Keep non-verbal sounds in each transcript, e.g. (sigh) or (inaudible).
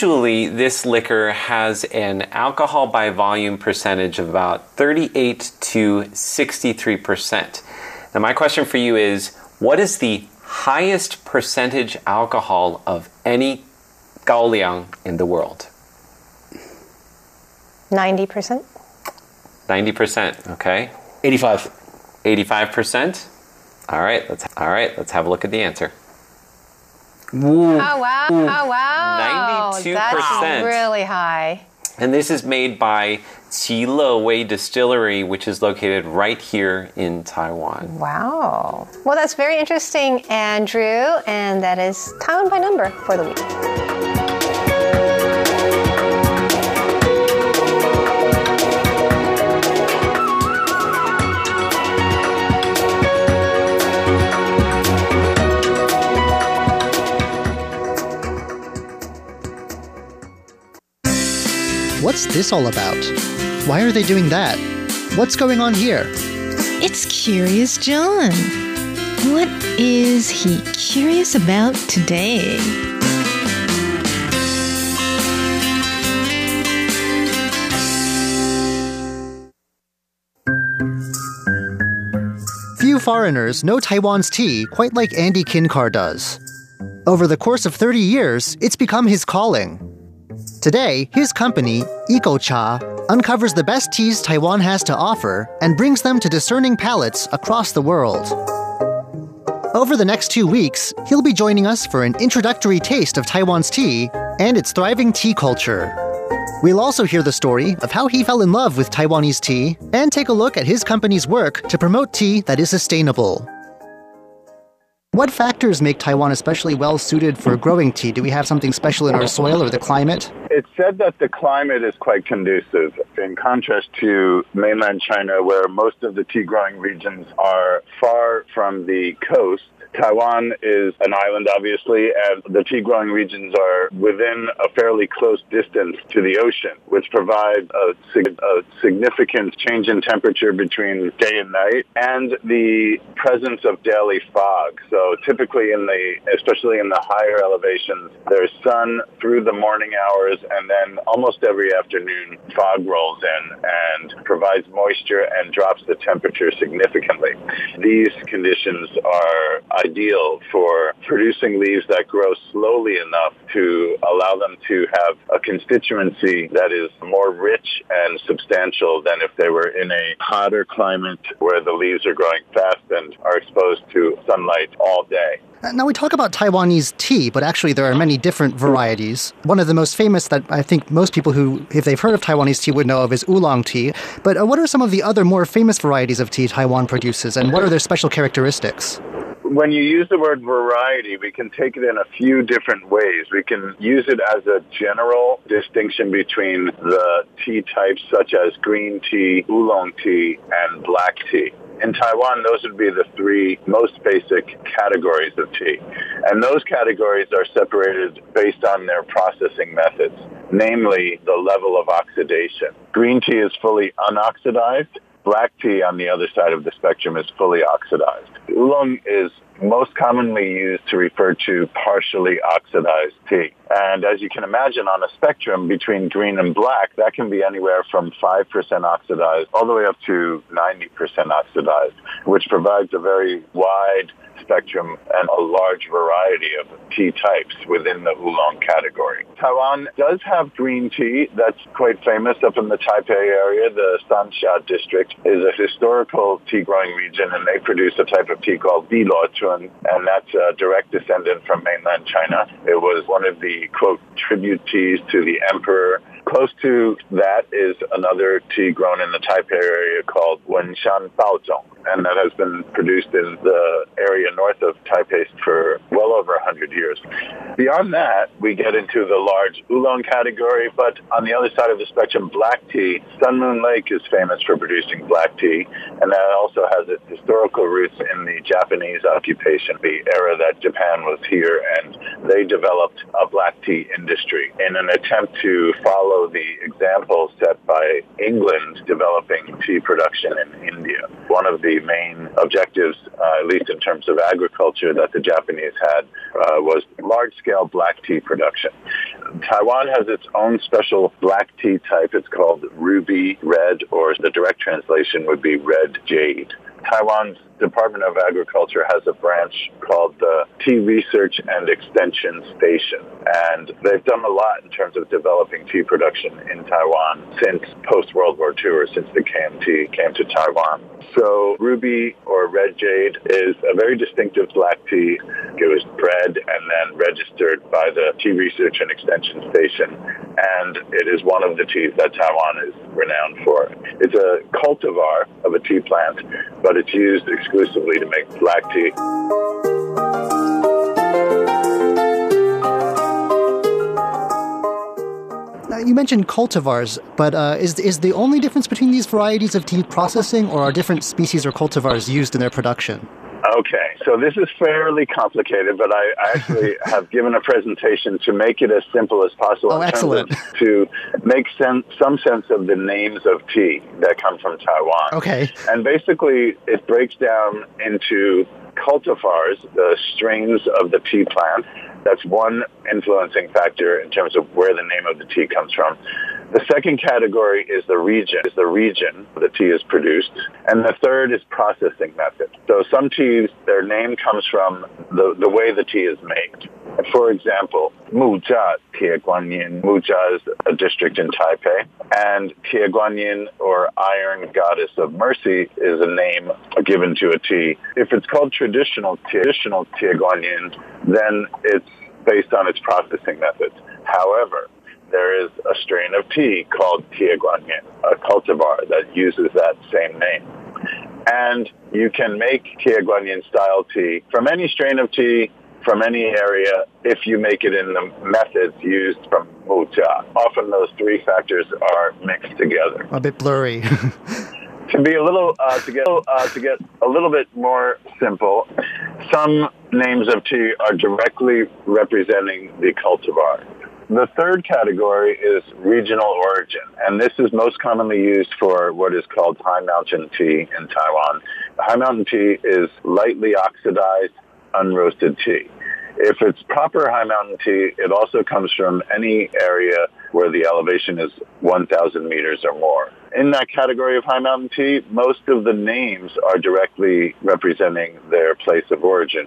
usually, this liquor has an alcohol by volume percentage of about 38 to 63%. Now, my question for you is what is the highest percentage alcohol of any gaoliang in the world? 90%. 90%, okay. 85. 85%? All right, let's all right, let's have a look at the answer. Oh wow! Oh wow! 92%. That's really high. And this is made by Qile Wei Distillery, which is located right here in Taiwan. Wow. Well, that's very interesting, Andrew. And that is town by number for the week. What's this all about? Why are they doing that? What's going on here? It's Curious John. What is he curious about today? Few foreigners know Taiwan's tea quite like Andy Kincart does. Over the course of 30 years, it's become his calling. Today, his company, EcoCha, uncovers the best teas Taiwan has to offer and brings them to discerning palates across the world. Over the next two weeks, he'll be joining us for an introductory taste of Taiwan's tea and its thriving tea culture. We'll also hear the story of how he fell in love with Taiwanese tea and take a look at his company's work to promote tea that is sustainable. What factors make Taiwan especially well suited for growing tea? Do we have something special in our soil or the climate? It's said that the climate is quite conducive in contrast to mainland China, where most of the tea growing regions are far from the coast. Taiwan is an island, obviously, and the tea growing regions are within a fairly close distance to the ocean, which provides a, a significant change in temperature between day and night and the presence of daily fog. So typically in the, especially in the higher elevations, there's sun through the morning hours and then almost every afternoon fog rolls in and provides moisture and drops the temperature significantly. These conditions are ideal for producing leaves that grow slowly enough to allow them to have a constituency that is more rich and substantial than if they were in a hotter climate where the leaves are growing fast and are exposed to sunlight all day. Now, we talk about Taiwanese tea, but actually, there are many different varieties. One of the most famous that I think most people who, if they've heard of Taiwanese tea, would know of is oolong tea. But uh, what are some of the other more famous varieties of tea Taiwan produces, and what are their special characteristics? When you use the word variety, we can take it in a few different ways. We can use it as a general distinction between the tea types such as green tea, oolong tea, and black tea. In Taiwan, those would be the three most basic categories of tea. And those categories are separated based on their processing methods, namely the level of oxidation. Green tea is fully unoxidized. Black tea on the other side of the spectrum is fully oxidized. Oolong is most commonly used to refer to partially oxidized tea. And as you can imagine, on a spectrum between green and black, that can be anywhere from 5% oxidized all the way up to 90% oxidized, which provides a very wide spectrum and a large variety of tea types within the oolong category. Taiwan does have green tea that's quite famous up in the Taipei area. The Sanxia district is a historical tea growing region and they produce a type of tea called And that's a direct descendant from mainland China. It was one of the quote tribute teas to the emperor Close to that is another tea grown in the Taipei area called Wenshan Baozhong, and that has been produced in the area north of Taipei for well over 100 years. Beyond that, we get into the large oolong category, but on the other side of the spectrum, black tea. Sun Moon Lake is famous for producing black tea, and that also has its historical roots in the Japanese occupation, the era that Japan was here, and they developed a black tea industry in an attempt to follow follow the example set by England developing tea production in India. One of the main objectives, uh, at least in terms of agriculture, that the Japanese had uh, was large-scale black tea production. Taiwan has its own special black tea type. It's called ruby red, or the direct translation would be red jade. Taiwan's Department of Agriculture has a branch called the Tea Research and Extension Station. And they've done a lot in terms of developing tea production in Taiwan since post World War II or since the KMT came to Taiwan. So ruby or red jade is a very distinctive black tea. It was bred and then registered by the Tea Research and Extension Station. And it is one of the teas that Taiwan is renowned for. It's a cultivar of a tea plant, but it's used to make black tea. you mentioned cultivars, but uh, is is the only difference between these varieties of tea processing, or are different species or cultivars used in their production? Okay, so this is fairly complicated, but I, actually (laughs) have given a presentation to make it as simple as possible. Oh, excellent. to make sen- some sense of the names of tea that come from Taiwan. Okay. And basically, it breaks down into cultivars, the strains of the tea plant. That's one influencing factor in terms of where the name of the tea comes from. The second category is the region, is the region the tea is produced. And the third is processing method. So some teas, their name comes from the, the way the tea is made. For example, Muzha Tieguanyin. Muzha is a district in Taipei. And Tieguanyin, or Iron Goddess of Mercy, is a name given to a tea. If it's called traditional, traditional Tieguanyin, then it's based on its processing methods. However, there is a strain of tea called Tia Tieguanyin, a cultivar that uses that same name. And you can make Tia Tieguanyin style tea from any strain of tea from any area if you make it in the methods used from Muzha. Often those three factors are mixed together. A bit blurry. (laughs) to be a little uh, to get uh, to get a little bit more simple, some names of tea are directly representing the cultivar. The third category is regional origin, and this is most commonly used for what is called high mountain tea in Taiwan. High mountain tea is lightly oxidized, unroasted tea. If it's proper high mountain tea, it also comes from any area where the elevation is 1,000 meters or more. In that category of high mountain tea, most of the names are directly representing their place of origin.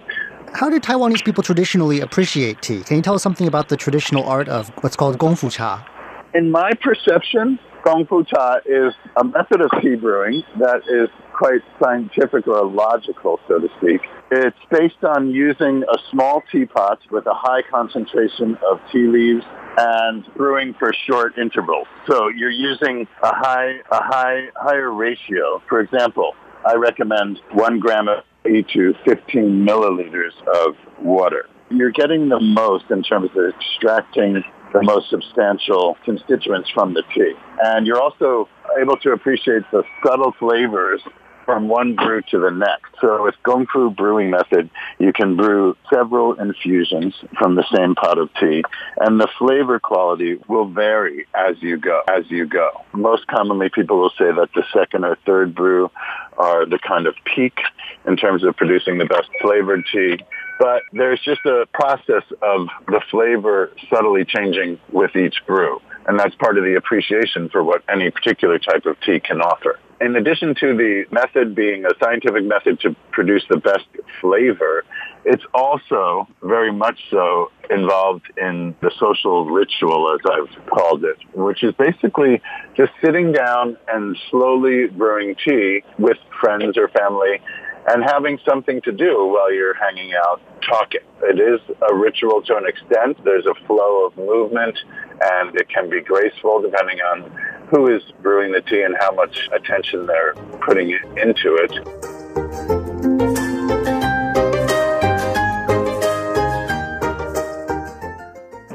How do Taiwanese people traditionally appreciate tea? Can you tell us something about the traditional art of what's called gongfu cha? In my perception, gongfu cha is a method of tea brewing that is quite scientific or logical, so to speak. It's based on using a small teapot with a high concentration of tea leaves and brewing for short intervals. So you're using a high, a high, higher ratio. For example, I recommend one gram of to 15 milliliters of water. You're getting the most in terms of extracting the most substantial constituents from the tea. And you're also able to appreciate the subtle flavors from one brew to the next. So with Gongfu brewing method, you can brew several infusions from the same pot of tea, and the flavor quality will vary as you go. As you go, most commonly people will say that the second or third brew are the kind of peak in terms of producing the best flavored tea. But there's just a process of the flavor subtly changing with each brew. And that's part of the appreciation for what any particular type of tea can offer. In addition to the method being a scientific method to produce the best flavor, it's also very much so involved in the social ritual, as I've called it, which is basically just sitting down and slowly brewing tea with friends or family and having something to do while you're hanging out talking. It is a ritual to an extent. There's a flow of movement and it can be graceful depending on who is brewing the tea and how much attention they're putting into it.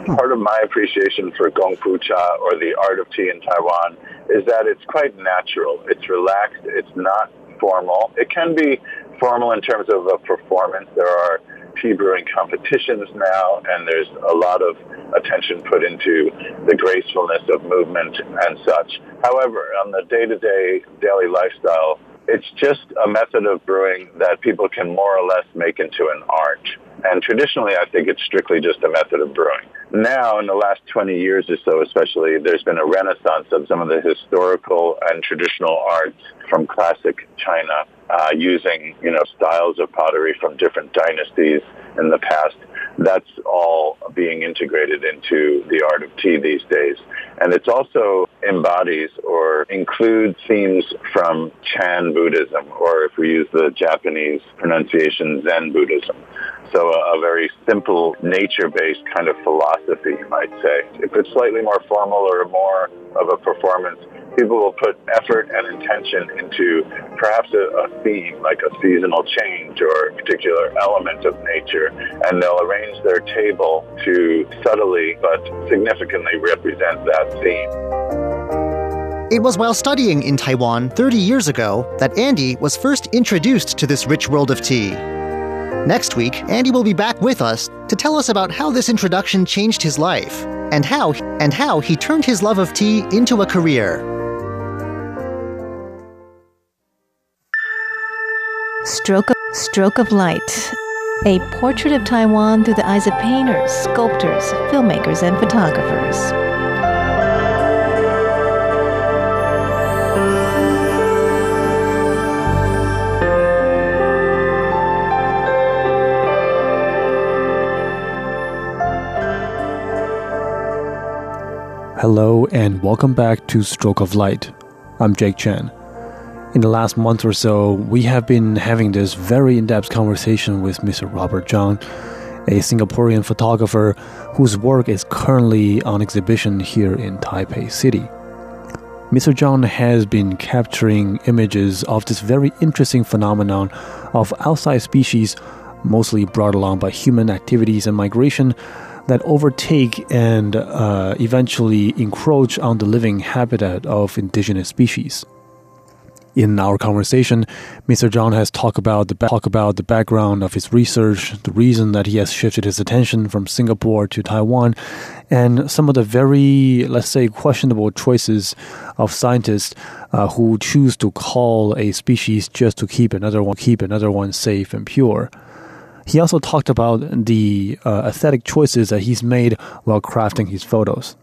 Part of my appreciation for Gongfu Cha or the art of tea in Taiwan is that it's quite natural. It's relaxed. It's not formal. It can be formal in terms of a performance. There are tea brewing competitions now, and there's a lot of attention put into the gracefulness of movement and such. However, on the day-to-day daily lifestyle, it's just a method of brewing that people can more or less make into an art. And traditionally, I think it's strictly just a method of brewing. Now, in the last 20 years or so, especially, there's been a renaissance of some of the historical and traditional arts from classic China, uh, using, you know, styles of pottery from different dynasties in the past. That's all being integrated into the art of tea these days. And it also embodies or includes themes from Chan Buddhism, or if we use the Japanese pronunciation, Zen Buddhism. So a, a very simple, nature-based kind of philosophy, you might say. If it's slightly more formal or more of a performance, people will put effort and intention into perhaps a, a, theme, like a seasonal change or a particular element of nature, and they'll arrange their table to subtly but significantly represent that theme. It was while studying in Taiwan 30 years ago that Andy was first introduced to this rich world of tea. Next week, Andy will be back with us to tell us about how this introduction changed his life and how and how he turned his love of tea into a career. Stroke of, Stroke of Light. A portrait of Taiwan through the eyes of painters, sculptors, filmmakers, and photographers. Hello and welcome back to Stroke of Light. I'm Jake Chen. In the last month or so, we have been having this very in depth conversation with Mr. Robert Zhao, a Singaporean photographer whose work is currently on exhibition here in Taipei City. Mr. Zhao has been capturing images of this very interesting phenomenon of outside species, mostly brought along by human activities and migration, that overtake and uh, eventually encroach on the living habitat of indigenous species. In our conversation, Mr. John has talked about the talk about the background of his research, the reason that he has shifted his attention from Singapore to Taiwan, and some of the very, let's say, questionable choices of scientists uh, who choose to call a species just to keep another one keep another one safe and pure. He also talked about the uh, aesthetic choices that he's made while crafting his photos.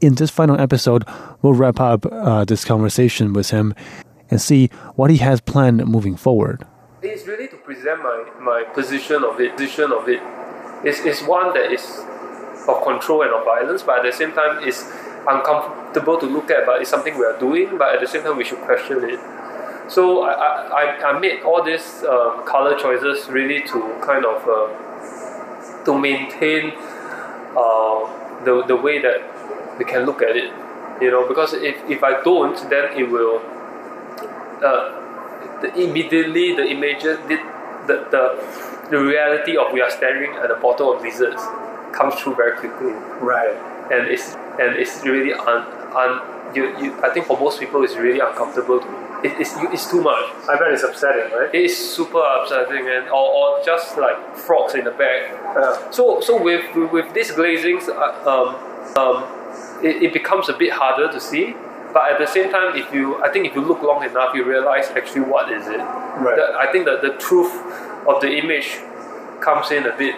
In this final episode, we'll wrap up uh, this conversation with him and see what he has planned moving forward. It's really to present my, my position of it. Position of it is is one that is of control and of violence, but at the same time it's uncomfortable to look at. But it's something we are doing. But at the same time, we should question it. So I, I, I made all these uh, color choices really to kind of uh, to maintain uh, the, the way that we can look at it. You know, because if, if I don't, then it will uh, the, immediately the images the, the, the the reality of we are staring at a bottle of lizards comes through very quickly. Right. And it's and it's really un, un you, you I think for most people it's really uncomfortable it, it's, it's too much. I bet it's upsetting, right? It is super upsetting, and or, or just like frogs in the bag. Yeah. So so with with, with these glazings, uh, um, um, it, it becomes a bit harder to see. But at the same time, if you, I think if you look long enough, you realize actually what is it. Right. The, I think that the truth of the image comes in a bit.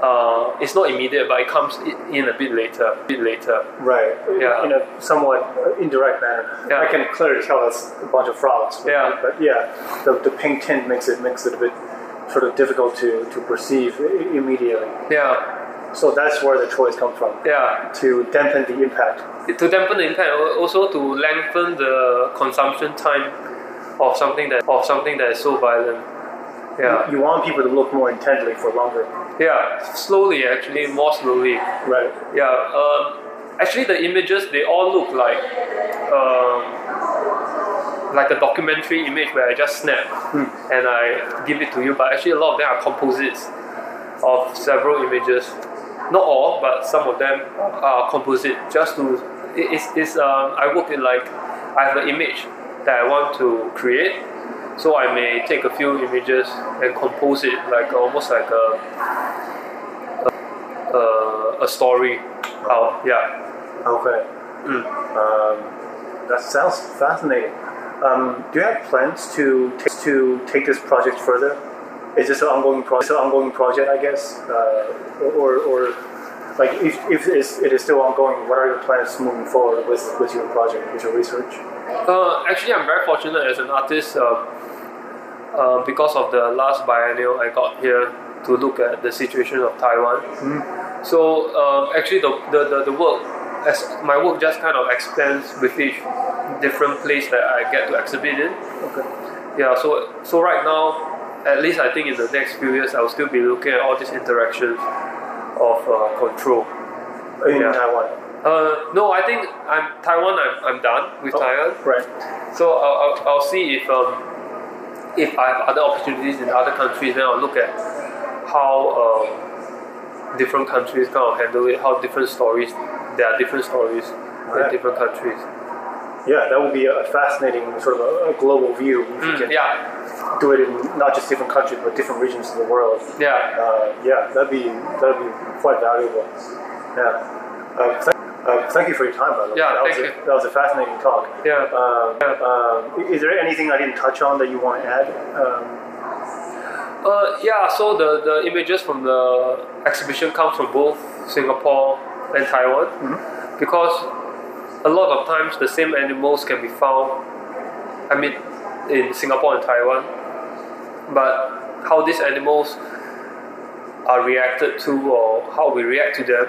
Uh, it's not immediate, but it comes in a bit later. A bit later. Right. Yeah. In a somewhat indirect manner. Yeah. I can clearly tell it's a bunch of frogs. But, Yeah. But yeah, the, the pink tint makes it makes it a bit sort of difficult to, to perceive immediately. Yeah, So that's where the choice comes from. yeah. To dampen the impact. to dampen the impact, also to lengthen the consumption time of something that of something that is so violent. Yeah, You want people to look more intently for longer. yeah, slowly actually, more slowly. Right. Yeah, um, actually the images they all look like um, like a documentary image where I just snap and I give it to you. But actually, a lot of them are composites of several images. Not all, but some of them are composite. Just to it- it's, it's um, I work in like I have an image that I want to create, So I may take a few images and compose it like almost like a a, a, a story. Out. Yeah. Okay. Mm. Um, that sounds fascinating. Um, do you have plans to to take this project further? Is this an ongoing project? An ongoing project, I guess, uh, or, or like if, if it is still ongoing, what are your plans moving forward with, with your project, with your research? Uh, actually, I'm very fortunate as an artist uh, uh, because of the last biennial I got here to look at the situation of Taiwan. So um, actually, the, the, the, the work, as my work just kind of expands with each different place that I get to exhibit in. Okay. Yeah, so so right now, at least I think in the next few years, I will still be looking at all these interactions of uh, control. In Yeah. Taiwan. Uh, no, I think I'm Taiwan. I'm, I'm done with Oh, Taiwan. Right. So I'll, I'll, I'll see if um, if I have other opportunities in other countries. Then I'll look at how um, different countries kind of handle it. How different stories. There are different stories Right. in different countries. Yeah, that would be a fascinating sort of a, global view. If you Mm, can yeah, do it in not just different countries but different regions of the world. yeah. Uh, yeah, that'd be that'd be quite valuable. Yeah. Uh, th- uh, thank you for your time, by the way. Yeah, that thank was you. A, that was a fascinating talk. Yeah. Um, Yeah. um, is there anything I didn't touch on that you want to add? Um, Uh, yeah, so the, the images from the exhibition come from both Singapore and Taiwan because a lot of times the same animals can be found, I mean, in Singapore and Taiwan, but how these animals are reacted to or how we react to them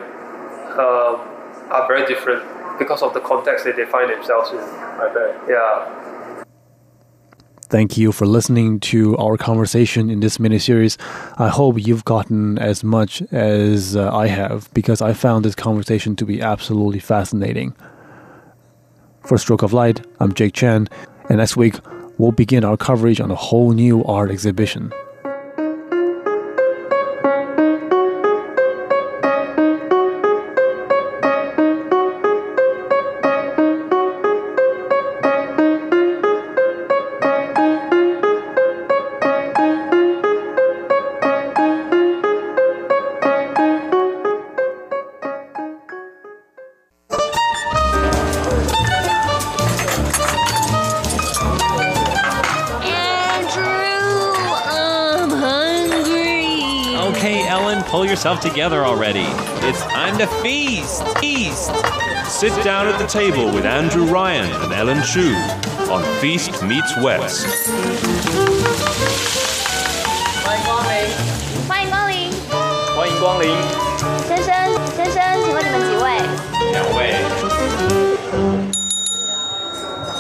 um, are very different because of the context that they find themselves in. I bet. Yeah. Thank you for listening to our conversation in this mini series. I hope you've gotten as much as uh, I have because I found this conversation to be absolutely fascinating. For Stroke of Light, I'm Jake Chen, and next week we'll begin our coverage on a whole new art exhibition. yourself together already. It's time to feast. Feast. Sit down at the table with Andrew Ryan and Ellen Chu on Feast Meets West. 欢迎光临。欢迎光临。欢迎光临。先生，先生，请问你们几位两位。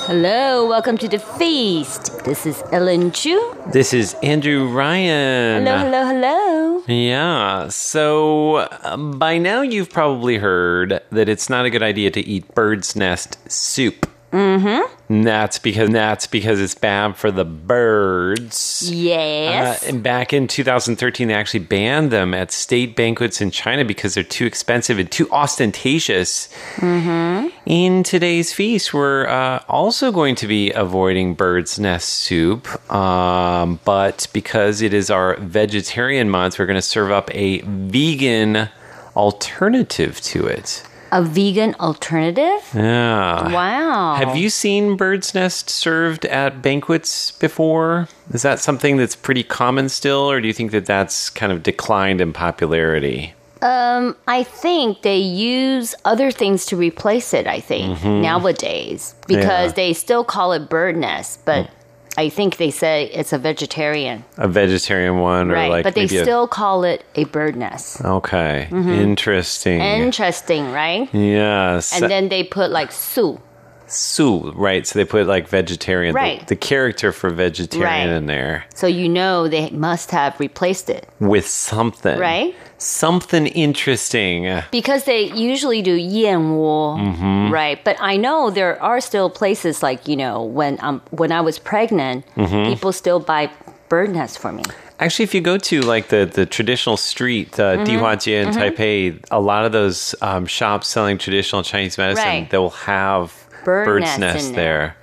？Hello, welcome to the feast. This is Ellen Chu. This is Andrew Ryan. Hello, hello, hello. Yeah, so um, by now you've probably heard that it's not a good idea to eat bird's nest soup. Mm-hmm. That's because that's because it's bad for the birds. Yes. Uh, and back in 2013, they actually banned them at state banquets in China because they're too expensive and too ostentatious. mm-hmm. In today's feast, we're uh, also going to be avoiding bird's nest soup, um, but because it is our vegetarian month, we're going to serve up a vegan alternative to it. A vegan alternative? Yeah. Wow. Have you seen bird's nest served at banquets before? Is that something that's pretty common still, or do you think that that's kind of declined in popularity? Um, I think they use other things to replace it. I think nowadays because Mm-hmm. Yeah. Mm. they still call it bird nest, but I think they say it's a vegetarian, A vegetarian one, or right? like but they maybe a- still call it a bird nest. Okay, mm-hmm. interesting. Interesting, right? yes, And then they put like su. Su, right? So they put like vegetarian, the- Right. The, character for vegetarian Right. in there So you know they must have replaced it, with something, right? Something interesting. Because they usually do yan wo, Mm-hmm. right? But I know there are still places like you know when um when I was pregnant, Mm-hmm. people still buy bird nests for me. Actually, if you go to like the, the traditional street, uh, Mm-hmm. Dihuajie in Taipei, a lot of those um, shops selling traditional Chinese medicine, Right. they'll have Bird bird's nest in there.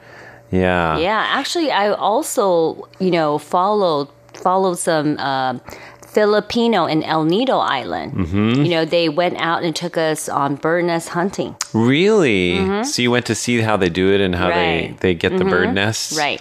there. Yeah. Yeah, actually, I also, you know, followed followed some uh, Filipino in El Nido Island. Mhm. You know, they went out and took us on bird nest hunting. Really? So you went to see how they do it and how Right. they, they get the bird Mhm. nests? Right.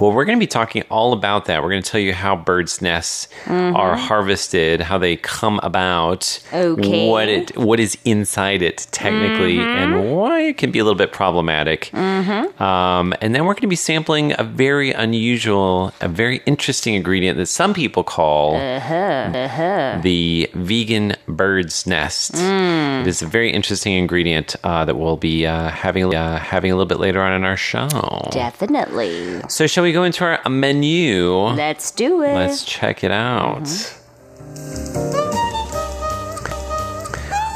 Well, we're going to be talking all about that. We're going to tell you how birds' nests Mhm. are harvested, how they come about, Okay. what it what is inside it technically, Mhm. and why it can be a little bit problematic. Mm-hmm. Um, and then we're going to be sampling a very unusual, a very interesting ingredient that some people call Uh-huh. Uh-huh. the vegan bird's nest. Mm. It is a very interesting ingredient uh, that we'll be uh, having uh, having a little bit later on in our show. Definitely. So, shall we go into our menu? Let's do it. Let's check it out. Mm-hmm.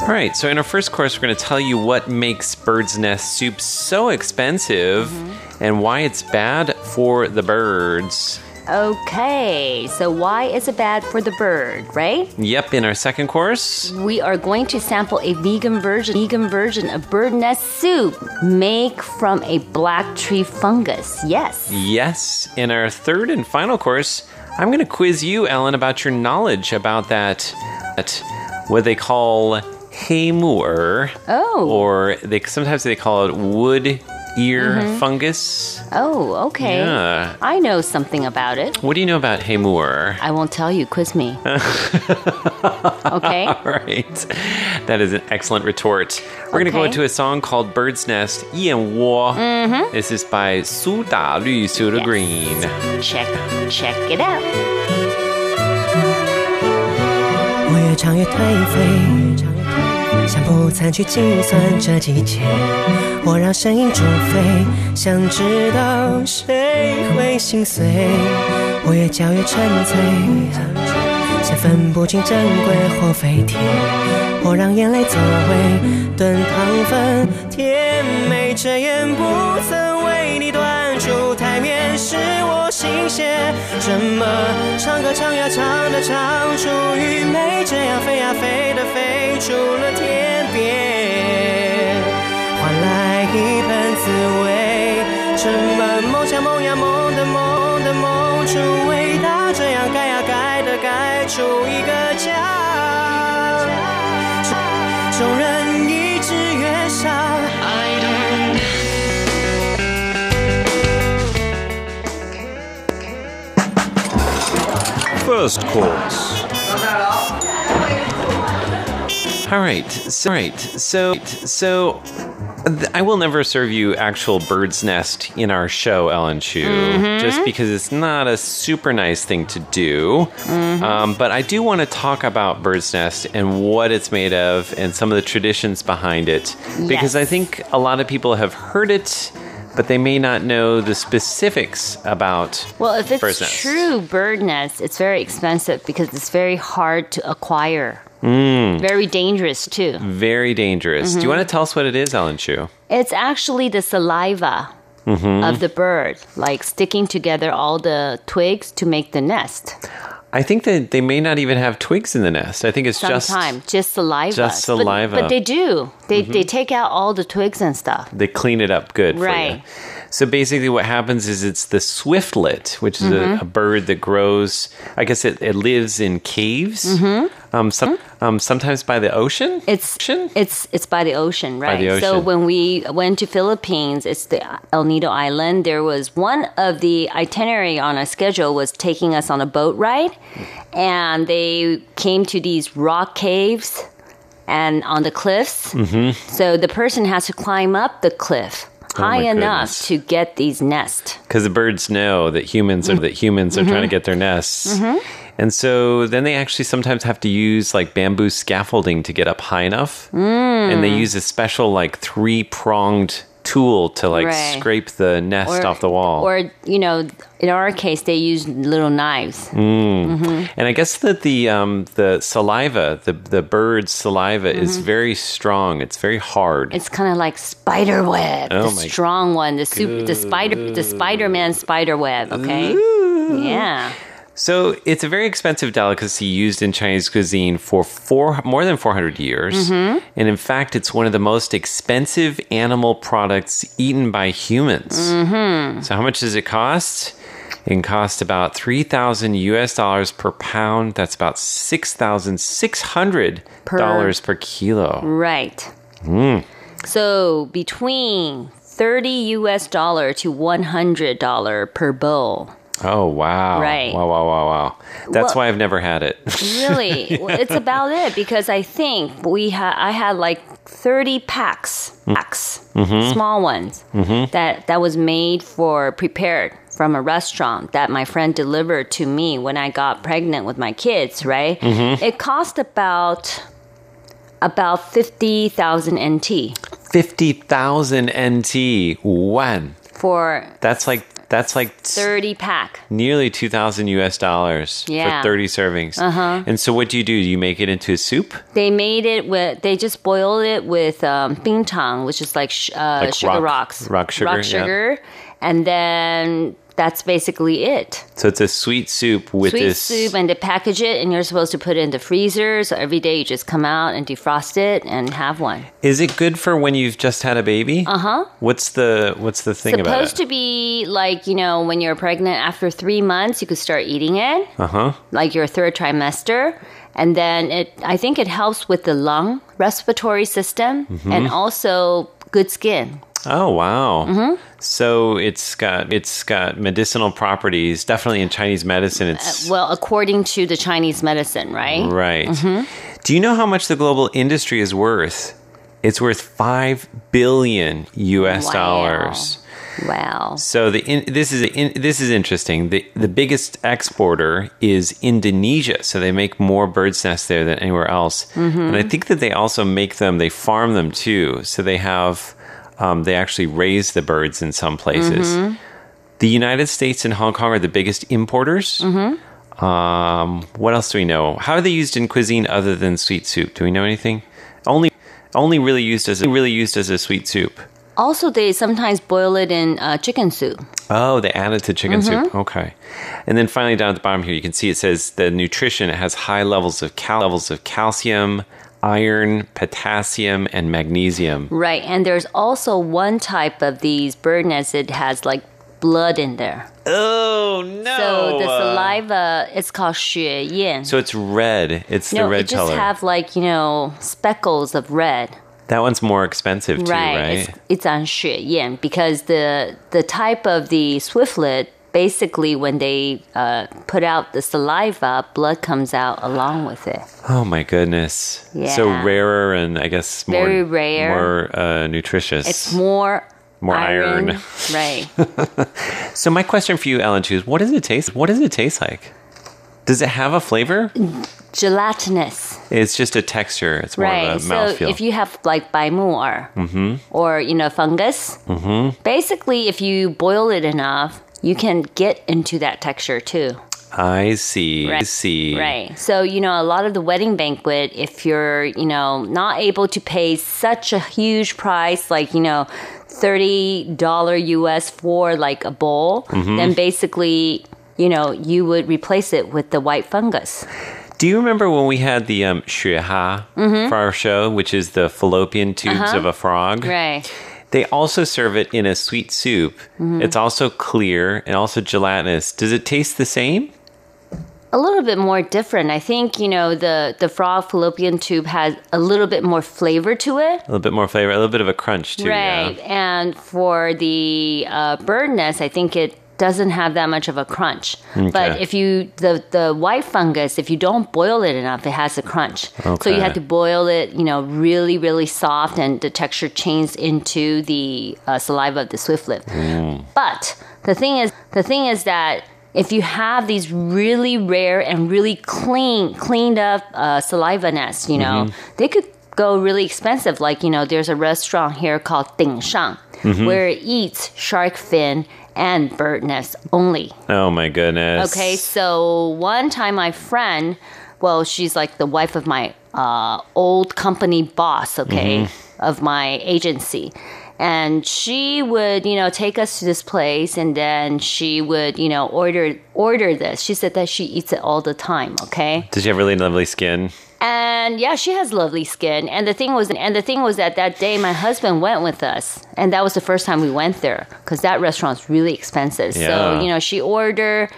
All right, so in our first course, we're going to tell you what makes bird's nest soup so expensive mm-hmm. and why it's bad for the birds. Okay, so why is it bad for the bird, right? Yep, in our second course, We are going to sample a vegan version, vegan version of bird nest soup made from a black tree fungus. Yes. yes. In our third and final course, I'm going to quiz you, Ellen, about your knowledge about that, that what they call haymur. Oh. Or they sometimes they call it wood ear mm-hmm. fungus. Oh, okay. Yeah. I know something about it. What do you know about Hamur? I won't tell you. Quiz me. (laughs) okay. All right. That is an excellent retort. We're okay. going to go into a song called Bird's Nest, Yan Wo. Mm-hmm. This is by Su Da Lu Sodagreen. Check, check it out. 我越唱越颓废，想不参去计算这季节。我让声音煮沸，想知道谁会心碎。我越嚼越沉醉，却分不清珍贵或废铁，我让眼泪走位，炖糖分甜美，这眼不曾为你端出台面，是我心血。怎么唱歌唱呀唱的唱出愚昧，这样飞呀飞的飞出了天边，来一盆滋味。怎么梦想梦呀梦的梦的梦出味道，这样盖呀盖的盖出一个家。众人一直越少。I don't First course. All right. So, right. So, so I will never serve you actual bird's nest in our show, Ellen Chu, Mhm. just because it's not a super nice thing to do. Um, but I do want to talk about bird's nest and what it's made of and some of the traditions behind it, because I think a lot of people have heard it. But they may not know the specifics about Well, if it's nest. true bird nest, it's very expensive because it's very hard to acquire. Mm, Very dangerous too. very dangerous. Do you Mhm. want to tell us what it is, Ellen Chu? It's actually the saliva Mhm. of the bird, like sticking together all the twigs to make the nest. I think that they may not even have twigs in the nest. I think it's just Sometimes just, saliva. just But- saliva. But, they do. They Mhm. they take out all the twigs and stuff. they clean it up good. for you. Right. So basically, what happens is it's the swiftlet, which is Mhm. a, a bird that grows. I guess it, it lives in caves. Mhm. Um, some, um, sometimes by the ocean. It's it's it's by the ocean, right? the So when we went to Philippines, it's the El Nido Island. There was one of the itinerary on our schedule was taking us on a boat ride, and they came to these rock caves and on the cliffs. Mm-hmm. So the person has to climb up the cliff Oh high enough to get these nests. Because the birds know that humans are that humans are trying to Mhm. get their nests. Mhm. And so then they actually sometimes have to use like bamboo scaffolding to get up high enough. Mm. And they use a special like three pronged tool to like Right. scrape the nest Or- off the wall. Or you know, in our case, they use little knives. Mm. Mhm. And I guess that the um, the saliva, the the bird's saliva, is Mhm. very strong. It's very hard. It's kind of like spider web, Oh the my strong one, the super, the spider, the Spider-Man spider web. Okay, yeah. So it's a very expensive delicacy used in Chinese cuisine for four, more than 400 years. Mhm. And in fact, it's one of the most expensive animal products eaten by humans. Mm-hmm. So how much does it cost? It can cost about 3,000 US dollars per pound. That's about 6,600 dollars per kilo. Right. Mm. So between 30 US dollar to 100 dollar per bowl. Oh, wow. Right. Wow, wow, wow, wow. That's Well- why I've never had it. Really, (laughs) Well, it's about it because I think we had I had like 30 packs, packs, Mhm. small ones Mhm. that that was made for prepared from a restaurant that my friend delivered to me when I got pregnant with my kids, right? Mhm. It cost about about 50,000 NT 50,000 NT. One. for That's like that's like 30 pack. nearly 2000 US dollars Yeah. for 30 servings. Uh-huh. And so what do you do? Do you make it into a soup? They made it with they just boiled it with um, bingtang, which is like, sh- uh, Like sugar rock- rocks, rock sugar, rock yeah. sugar, and then that's basically it. So it's a sweet soup with Sweet this soup, and they package it, and you're supposed to put it in the freezer. So every day you just come out and defrost it and have one. Is it good for when you've just had a baby? Uh huh. What's the what's the thing about it? It's supposed to be like you know when you're pregnant after three months you could start eating it, Uh-huh. like your third trimester, and then it. I think it helps with the lung respiratory system Mhm. and also good skin. Oh wow. Mhm. So it's got it's got medicinal properties. Definitely in Chinese medicine it's Well, according to the Chinese medicine, right? Right. Mhm. Do you know how much the global industry is worth? It's worth 5 billion US Wow. dollars. Wow. So the in, this is in, this is interesting. The the biggest exporter is Indonesia. So they make more bird's nests there than anywhere else. Mhm. And I think that they also make them. They farm them too. So they have um, they actually raise the birds in some places. Mhm. The United States and Hong Kong are the biggest importers. Mhm. Um, what else do we know? How are they used in cuisine other than sweet soup? Do we know anything? Only, only really used as a, really used as a sweet soup. Also, they sometimes boil it in uh, chicken soup. Oh, they add it to chicken Mhm. soup. Okay, and then finally down at the bottom here, you can see it says the nutrition. It has high levels of cal- levels of calcium, iron, potassium, and magnesium. Right, and there's also one type of these bird nests that has like blood in there. Oh no! So the uh, saliva, it's called 血燕. So it's red. It's no, the red it just have like you know speckles of red. That one's more expensive too, right? right? It's, it's on 血燕 because the the type of the swiftlet basically when they uh, put out the saliva, blood comes out along with it. Oh my goodness! Yeah. So rarer and I guess more Very rare. more uh, nutritious. It's more More iron. right? (laughs) So my question for you, Ellen, too, is what does it taste? What does it taste like? Does it have a flavor? Gelatinous, It's just a texture. It's more right? of a So mouthfeel. if you have like baimuar mm-hmm. or you know fungus, Mm-hmm. basically if you boil it enough, you can get into that texture too. I see. I see. Right. So, you know, a lot of the wedding banquet, if you're, you know, not able to pay such a huge price, like, you know, $30 US for like a bowl, Mhm. then basically, you know, you would replace it with the white fungus. Do you remember when we had the um, 雪蛤 Mhm. for our show, which is the fallopian tubes Uh-huh. of a frog? Right. They also serve it in a sweet soup. Mhm. It's also clear and also gelatinous. Does it taste the same? A little bit more different. I think, you know, the, the frog fallopian tube has a little bit more flavor to it. A little bit more flavor, a little bit of a crunch too. right. Yeah. And for the uh, bird nest, I think it doesn't have that much of a crunch. But if you the the white fungus, if you don't boil it enough, it has a crunch. So you have to boil it, you know, really really soft, and the texture changes into the uh, saliva of the swiftlet. Mm. But the thing is, the thing is that if you have these really rare and really clean, cleaned up uh, saliva nests, you know, Mhm. they could go really expensive. Like you know, there's a restaurant here called Ding Shang Mhm. where it eats shark fin and bird nest only. Oh my goodness. Okay, so one time my friend well, she's like the wife of my uh, old company boss, okay, of my agency. And she would, you know, take us to this place, and then she would, you know, order order this. She said that she eats it all the time. Okay, Does she have really lovely skin? And yeah, she has lovely skin. And the thing was, and the thing was that that day my husband went with us, and that was the first time we went there because that restaurant's really expensive. Yeah. So you know, she ordered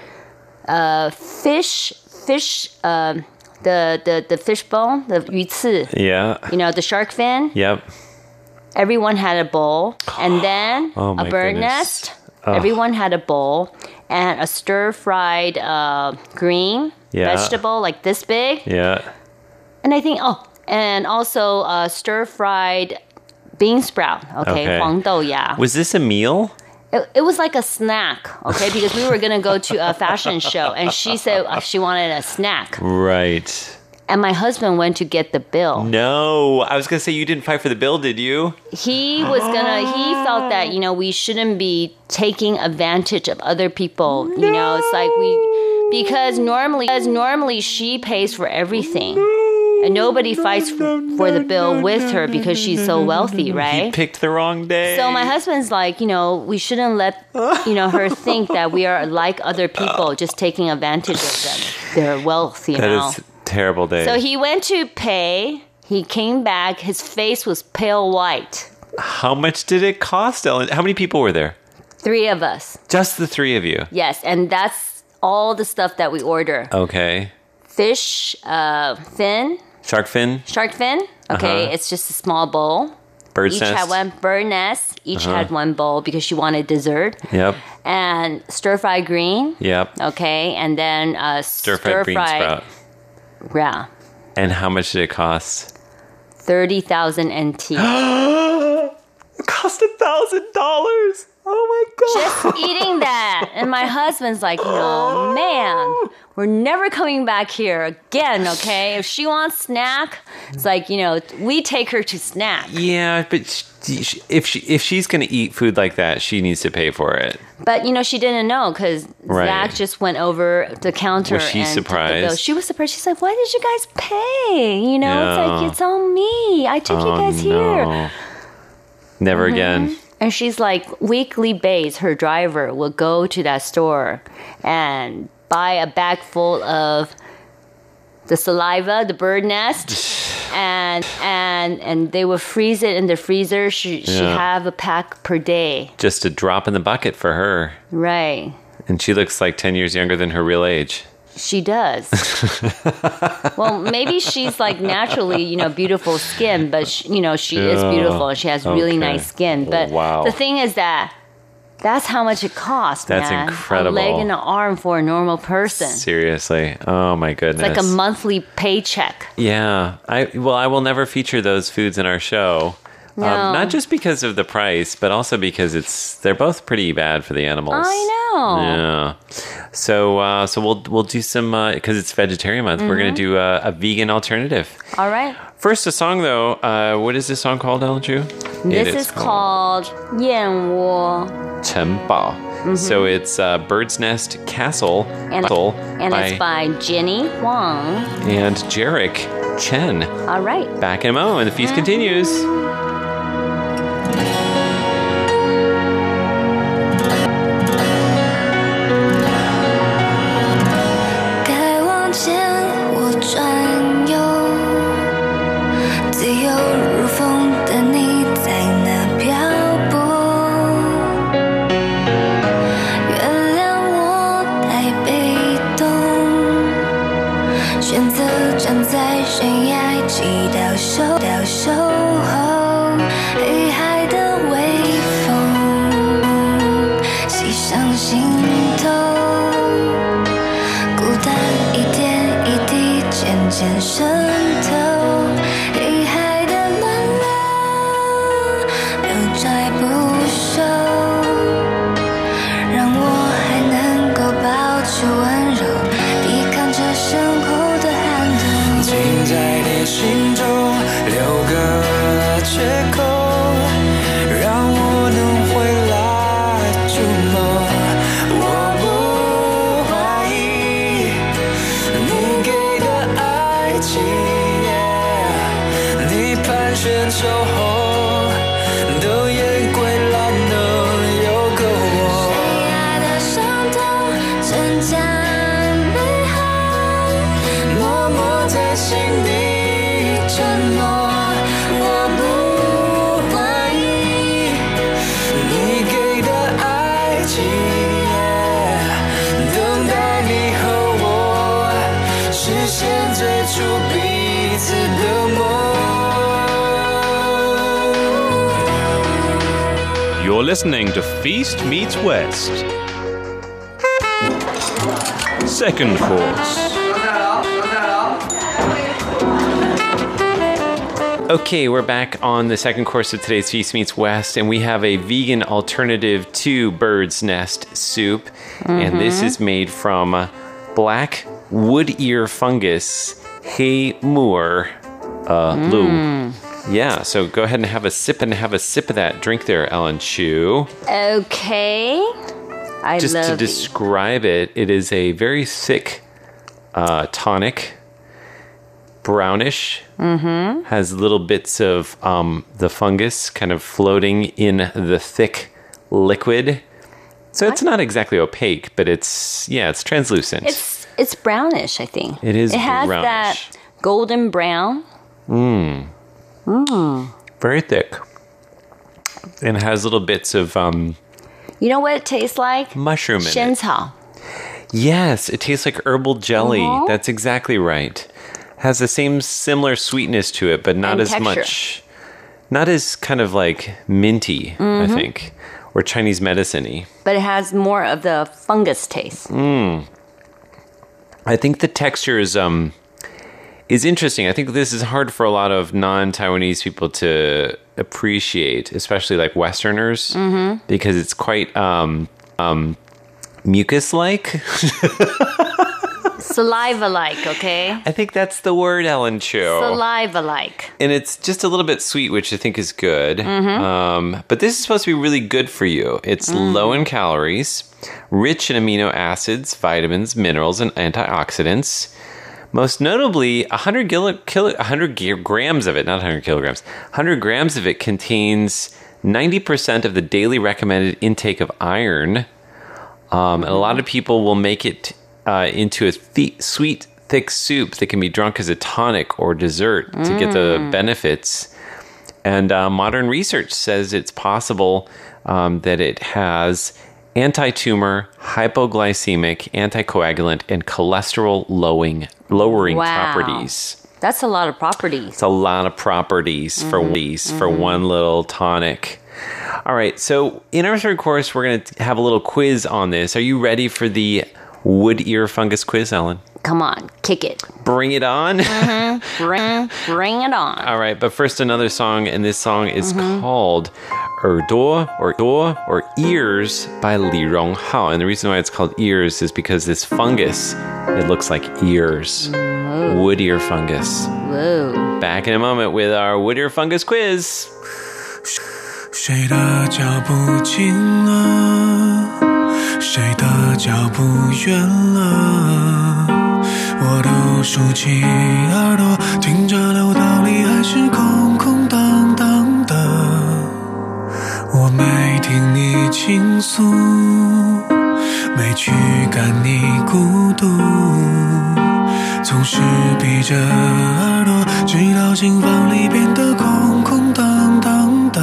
uh, fish, fish, um, the the the fish bone, the 鱼刺, Yeah. you know, the shark fin. Yep. Everyone had a bowl, and (gasps) then Oh, a bird goodness. nest. Everyone had a bowl and a stir fried uh, green Yeah. vegetable like this big. Yeah. And I think, oh, and also uh, stir fried bean sprout. Okay, Okay. 黄豆芽. Was this a meal? It, it was like a snack, okay, because we were gonna go to a fashion show, and she said uh, she wanted a snack, Right. and my husband went to get the bill. No, I was gonna say you didn't fight for the bill, did you? He was gonna. He felt that you know we shouldn't be taking advantage of other people. You know, it's like we because normally because normally she pays for everything. and nobody fights for, for the bill with her because she's so wealthy, right? He Picked the wrong day. So my husband's like, you know, we shouldn't let you know her (laughs) think that we are like other people, just taking advantage of them, their wealth, you That know. is a terrible day. So he went to pay. He came back. His face was pale white. How much did it cost, Ellen? How many people were there? Three of us, Just the three of you. yes, and that's all the stuff that we order: Okay. fish, uh, fin, Shark fin, shark fin. Okay, Uh-huh. it's just a small bowl. bird's each nest. had one bird nest. Each Uh-huh. had one bowl because she wanted dessert. Yep. And stir fry green. Yep. Okay, and then uh, Stir fried green sprout. Yeah, And how much did it cost? thirty thousand NT. (gasps) it cost a thousand dollars. Oh my god! Just eating that, and my husband's like, you know, man, we're never coming back here again. Okay, if she wants snack, it's like you know, we take her to snack. Yeah, but she, she- if she if she's gonna eat food like that, she needs to pay for it. But you know, she didn't know because Right. Zach just went over the counter. Was she and took the bill. surprised? She was surprised. She's like, "Why did you guys pay? You know, it's like it's on me. I took you Oh, guys here." no. Never mm-hmm. again. And she's like, weekly base, her driver will go to that store and buy a bag full of the saliva, the bird nest, (sighs) and and and they will freeze it in the freezer. She she have a pack per day, Just a drop in the bucket for her. right? And she looks like 10 years younger than her real age. She does. (laughs) well, maybe she's like naturally, you know, beautiful skin, but sh you know, she is beautiful and she has really Okay. nice skin. But Wow. the thing is that that's how much it costs. That's man. incredible. A leg and an arm for a normal person. Seriously. Oh my It's goodness. like a monthly paycheck. Yeah. I well, I will never feature those foods in our show. No. Um, not just because of the price, but also because it's they're both pretty bad for the animals. I know. Yeah. So uh, so we'll we'll do some because it's vegetarian month. We're gonna Mhm. do a, a vegan alternative. All right. First, a song though. Uh, what is this song called, Ellen Chu? This is called 燕窝. Chen Bao. So it's uh, Bird's Nest Castle, And, Castle and by, it's by Jenny Wang. and Jarek Chen. All right. Back in a moment. The feast continues. 选择站在悬崖祈祷守到守候，黑海的微风袭上心头。孤单一点一滴渐渐渗透，listening to Feast Meets West. Second course. Okay, we're back on the second course of today's Feast Meets West, and we have a vegan alternative to bird's nest soup. And this Mhm. is made from uh, black wood ear fungus, heimu'er, uh, Lou. Mm. Yeah, so go ahead and have a sip and have a sip of that drink there, Ellen Chu. Okay. I Just to describe it, it is a very thick uh, tonic, brownish, Mm-hmm. has little bits of um, the fungus kind of floating in the thick liquid. So it's not exactly opaque, but it's yeah, it's translucent. It's it's brownish, I think. It is It has brownish. that golden brown. Mm, Mm. very thick, and has little bits of um, You know what it tastes like? mushroom in Yes, it tastes like herbal jelly. Mhm. That's exactly right. Has the same similar sweetness to it, but not And as texture. much. Not as kind of like minty, I Mhm. think, or Chinese medicine-y. But it has more of the fungus taste. Mm. I think the texture is um is interesting. I think this is hard for a lot of non-Taiwanese people to appreciate, especially like Westerners, Mhm. because it's quite um um mucus-like. (laughs) Saliva like, okay? I think that's the word, Ellen Chu. Saliva like. and it's just a little bit sweet, which I think is good. Mhm. Um, but this is supposed to be really good for you. It's Mm. low in calories, rich in amino acids, vitamins, minerals, and antioxidants. Most notably, 100, kilo, kilo, 100 gi- grams of it, not 100 kilograms, 100 grams of it contains 90% of the daily recommended intake of iron. Um, and a lot of people will make it uh, into a thi- sweet, thick soup that can be drunk as a tonic or dessert to get the Mm. benefits. And uh, modern research says it's possible um, that it has anti tumor, hypoglycemic, anticoagulant, and cholesterol lowering, lowering Wow. properties. That's a lot of properties. It's a lot of properties for Mhm. these for Mhm. one little tonic. All right, so in our third course, we're going to have a little quiz on this. Are you ready for the wood ear fungus quiz, Ellen? Come on, kick it. Bring it on. Mm-hmm. (laughs) Bring, bring it on. All right, but first another song, and this song is mm-hmm. called Erdo or Door or Ears by Li Ronghao. And the reason why it's called ears is because this fungus, it looks like ears. Whoa. Wood ear fungus. Whoa. Back in a moment with our wood ear fungus quiz. 谁的脚步近了？谁的脚步远了？竖起耳朵，听着楼道里还是空空荡荡的。我没听你倾诉，没驱赶你孤独，总是闭着耳朵，直到心房里变得空空荡荡的。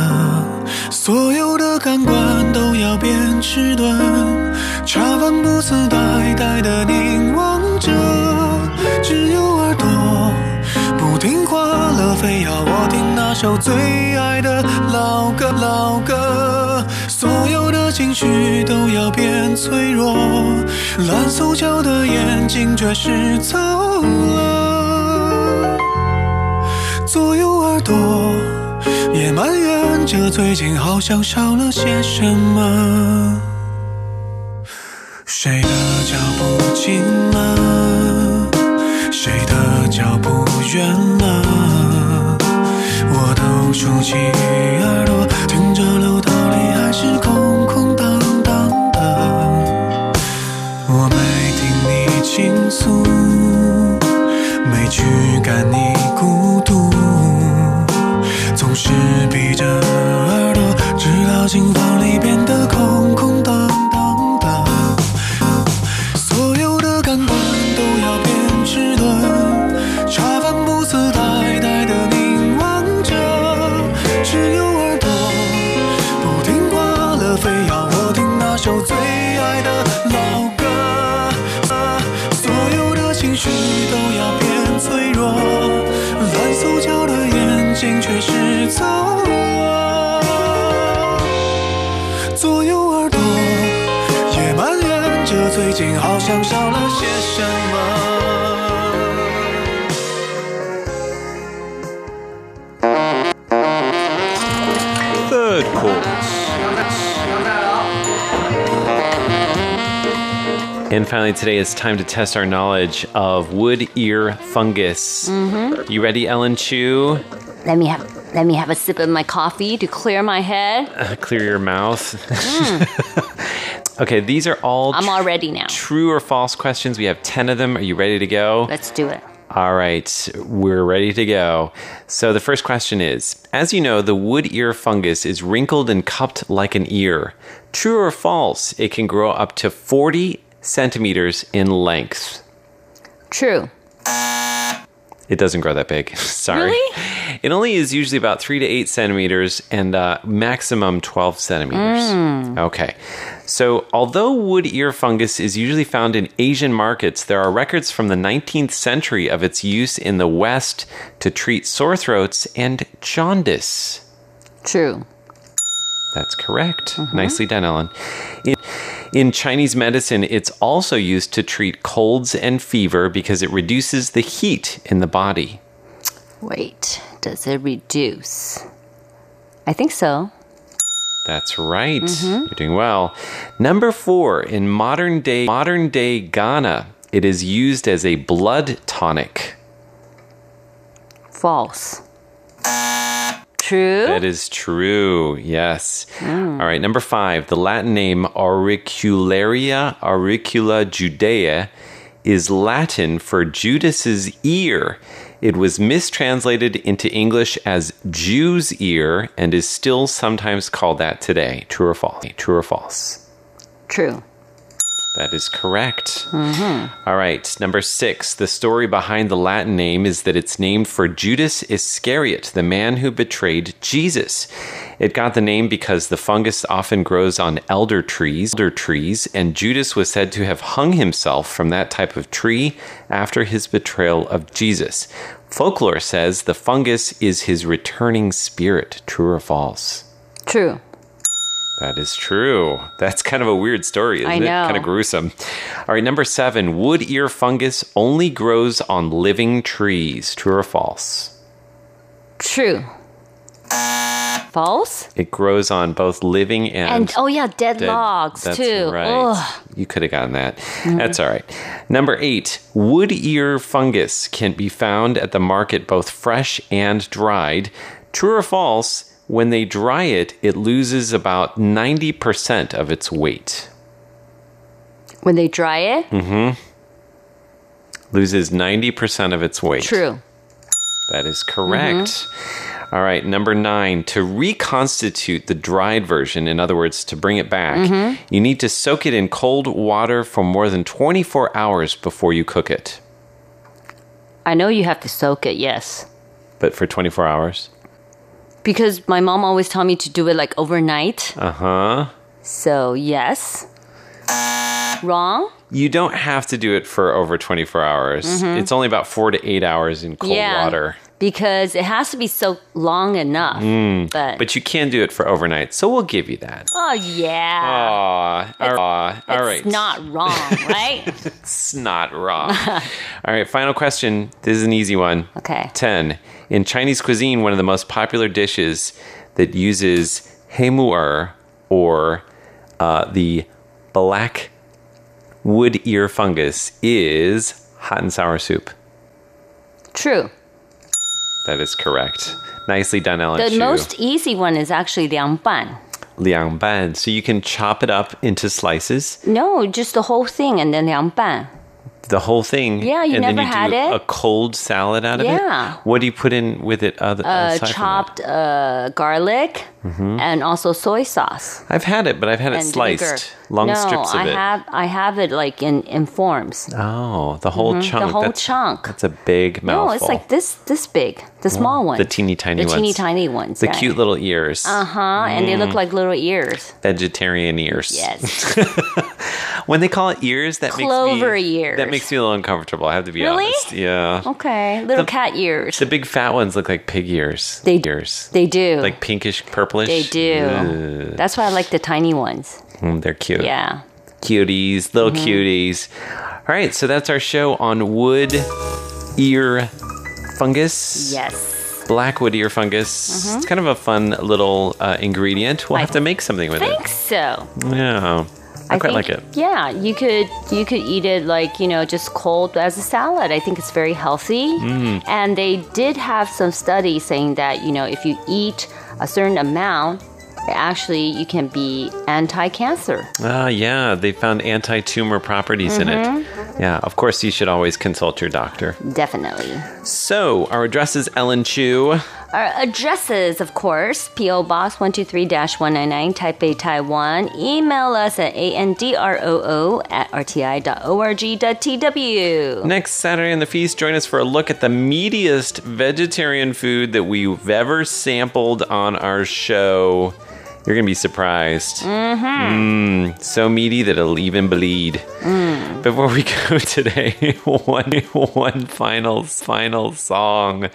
所有的感官都要变迟钝，茶饭不思呆呆的凝首最爱的老歌老歌。所有的情绪都要变脆弱，蓝手脚的眼睛却是走了。左右耳朵也埋怨着最近好像少了些什么。谁的脚步近了？谁的脚步远了？cheek 最近好像少了些什么。 Third chorus. And finally, today it's time to test our knowledge of wood ear fungus. Mhm. You ready, Ellen Chu? Let me have let me have a sip of my coffee to clear my head. Uh, (laughs) clear your mouth. (laughs) okay, these are all I'm all ready now. true or false questions. We have 10 of them. Are you ready to go? Let's do it. All right, we're ready to go. So the first question is As you know, the wood ear fungus is wrinkled and cupped like an ear. True or false? It can grow up to 40 centimeters in length. True. It doesn't grow that big. (laughs) Sorry. Really? It only is usually about three to eight centimeters and uh, maximum 12 centimeters. Mm. Okay. So, although wood ear fungus is usually found in Asian markets, there are records from the 19th century of its use in the West to treat sore throats and jaundice. True. That's correct. Mm-hmm. Nicely done, Ellen. In, in Chinese medicine, it's also used to treat colds and fever because it reduces the heat in the body. Wait, does it reduce? I think so. That's right. Mm-hmm. You're doing well. Number four, in modern day modern day Ghana, it is used as a blood tonic. False. True. That is true. Yes. Hmm. All right. Number five, the Latin name auricularia auricula judae is Latin for Judas's ear. It was mistranslated into English as Jew's ear and is still sometimes called that today. True or false? True or false? True. That is correct. Mm-hmm. All right, number six. The story behind the Latin name is that it's named for Judas Iscariot, the man who betrayed Jesus. It got the name because the fungus often grows on elder trees, elder trees, and Judas was said to have hung himself from that type of tree after his betrayal of Jesus. Folklore says the fungus is his returning spirit. True or false? True. That is true. That's kind of a weird story, isn't it? Kind of gruesome. All right, number seven wood ear fungus only grows on living trees. True or false? True. False? It grows on both living and. And, oh yeah, dead, logs That's too. Right. Ugh. You could have gotten that. That's all right. Number eight wood ear fungus can be found at the market both fresh and dried. True or false? When they dry it, it loses about 90% of its weight. When they dry it? Mm hmm. Loses 90% of its weight. True. That is correct. All right, number nine. To reconstitute the dried version, in other words, to bring it back, Mhm. you need to soak it in cold water for more than 24 hours before you cook it. I know you have to soak it, yes. But for 24 hours? Because my mom always told me to do it like overnight. Uh huh. So, yes. Wrong? You don't have to do it for over 24 hours. Mhm. It's only about four to eight hours in cold yeah. water. Because it has to be so long enough. Mm. But, But you can do it for overnight, so we'll give you that. oh, yeah. Aw, aw, all (laughs) right. It's not wrong, right? It's (laughs) not wrong. All right, final question. This is an easy one. Okay. 10. In Chinese cuisine, one of the most popular dishes that uses heimu'er or uh, the black wood ear fungus is hot and sour soup. True. That is correct. Nicely done, Ellen. The Chu. most easy one is actually liang ban. liang ban. So you can chop it up into slices, No, just the whole thing and then liang ban. The whole thing. Yeah, you and then never you had do it? a cold salad out of it. Yeah. What do you put in with it? Other Uh, aside from that? chopped uh, garlic Mhm. and also soy sauce. I've had it, but I've had it sliced, vinegar. long no, strips of I it. have I have it like in in forms. Oh, the whole Mhm, chunk. The whole that's, chunk. That's a big mouthful. No, it's like this this big, the small ones. The teeny tiny the ones. teeny tiny ones. The cute little ears. Uh huh. And they look Mm. like little ears. Vegetarian ears. Yes. (laughs) when they call it ears, that Clover makes me ears. that makes me a little uncomfortable. I have to be Really? honest. Yeah. Okay, little The- cat ears. The big fat ones look like pig ears. They- ears. They do. Like pinkish, purplish. they do. Ugh. That's why I like the tiny ones. Mm, they're cute. Yeah. Cuties, little Mm-hmm. cuties. All right, so that's our show on wood ear fungus. Yes. Black wood ear fungus. It's kind of a fun little uh, ingredient. We'll have to make something with it. I think so. Yeah. I, quite like it. Yeah, you could you could eat it like you know just cold as a salad. I think it's very healthy. Mm. And they did have some studies saying that you know if you eat a certain amount, actually you can be anti-cancer. Ah, yeah, they found anti-tumor properties in it. Mm-hmm. Yeah, of course you should always consult your doctor. Definitely. So, our address is Ellen Chu. Our addresses, of course, P.O. Box 123-199, Taipei, Taiwan. Email us at androo at rti.org.tw. Next Saturday on the feast, join us for a look at the meatiest vegetarian food that we've ever sampled on our show. You're gonna be surprised. Mm-hmm. Mm, so meaty that it'll even bleed. Mm. Before we (laughs) go today, one one final final song,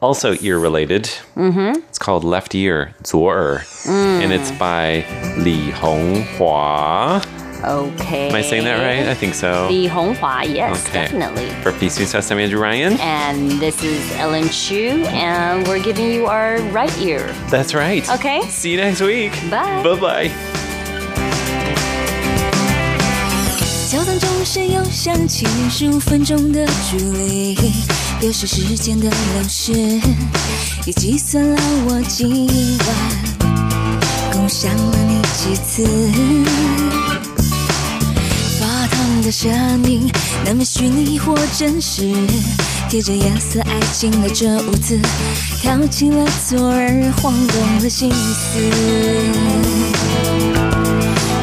also ear related. Mm-hmm. It's called Left Ear, 左耳, and it's by Li Honghua. Okay. Am I saying that right? I think so. The Honghua, yes, okay. definitely. For Feast Meets West, I'm Andrew Ryan. And this is Ellen Chu, and we're giving you our right ear. That's right. Okay. See you next week. Bye. Bye bye. 的声音，难分虚拟或真实，贴着颜色爱情的这舞姿，挑起了左耳晃动的心思。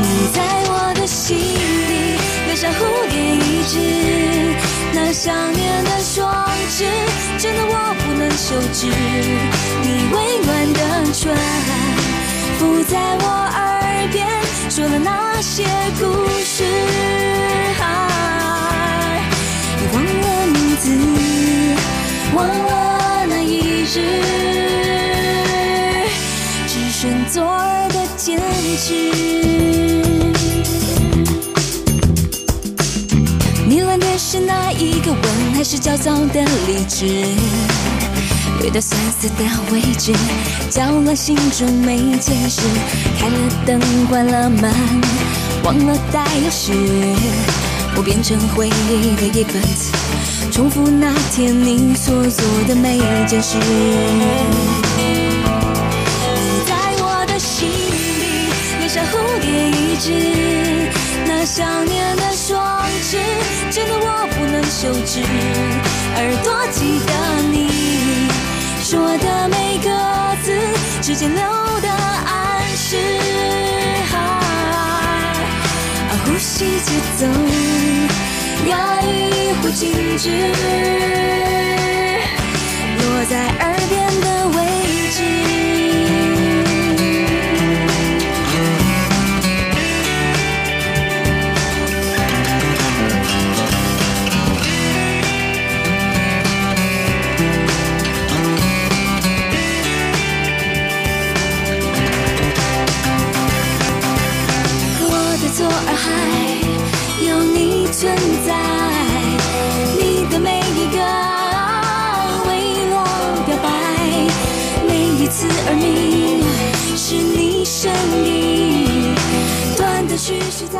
你在我的心里留下蝴蝶一只，那想念的双指，真的我不能休止。你温暖的唇附在我耳边，说了那些故事。忘了名字，忘了那一日，只剩昨日的坚持。迷乱的是哪一个吻，还是焦躁的理智？略带酸涩的位置，搅乱心中每件事。开了灯，关了门，忘了带钥匙。我变成回忆的一本子，重复那天你所做的每一件事。在我的心里留下蝴蝶一只，那想念的双翅，真的我不能休止。耳朵记得你说的每个字，指尖留一起节奏压抑或静止，存在，你的每一个为我表白，每一次耳鸣是你声音，断断续续在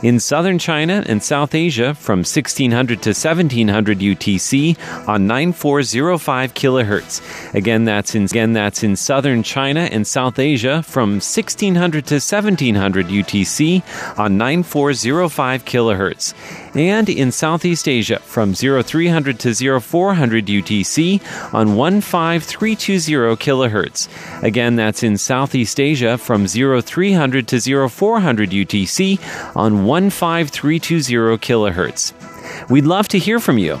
In southern China and South Asia from 1600 to 1700 UTC on 9405 kilohertz. Again, that's in again that's in southern China and South Asia from 1600 to 1700 UTC on 9405 kilohertz. And in Southeast Asia from 0300 to 0400 UTC on 15320 kilohertz. Again, that's in Southeast Asia from 0300 to 0400 UTC on 15320 kilohertz. We'd love to hear from you.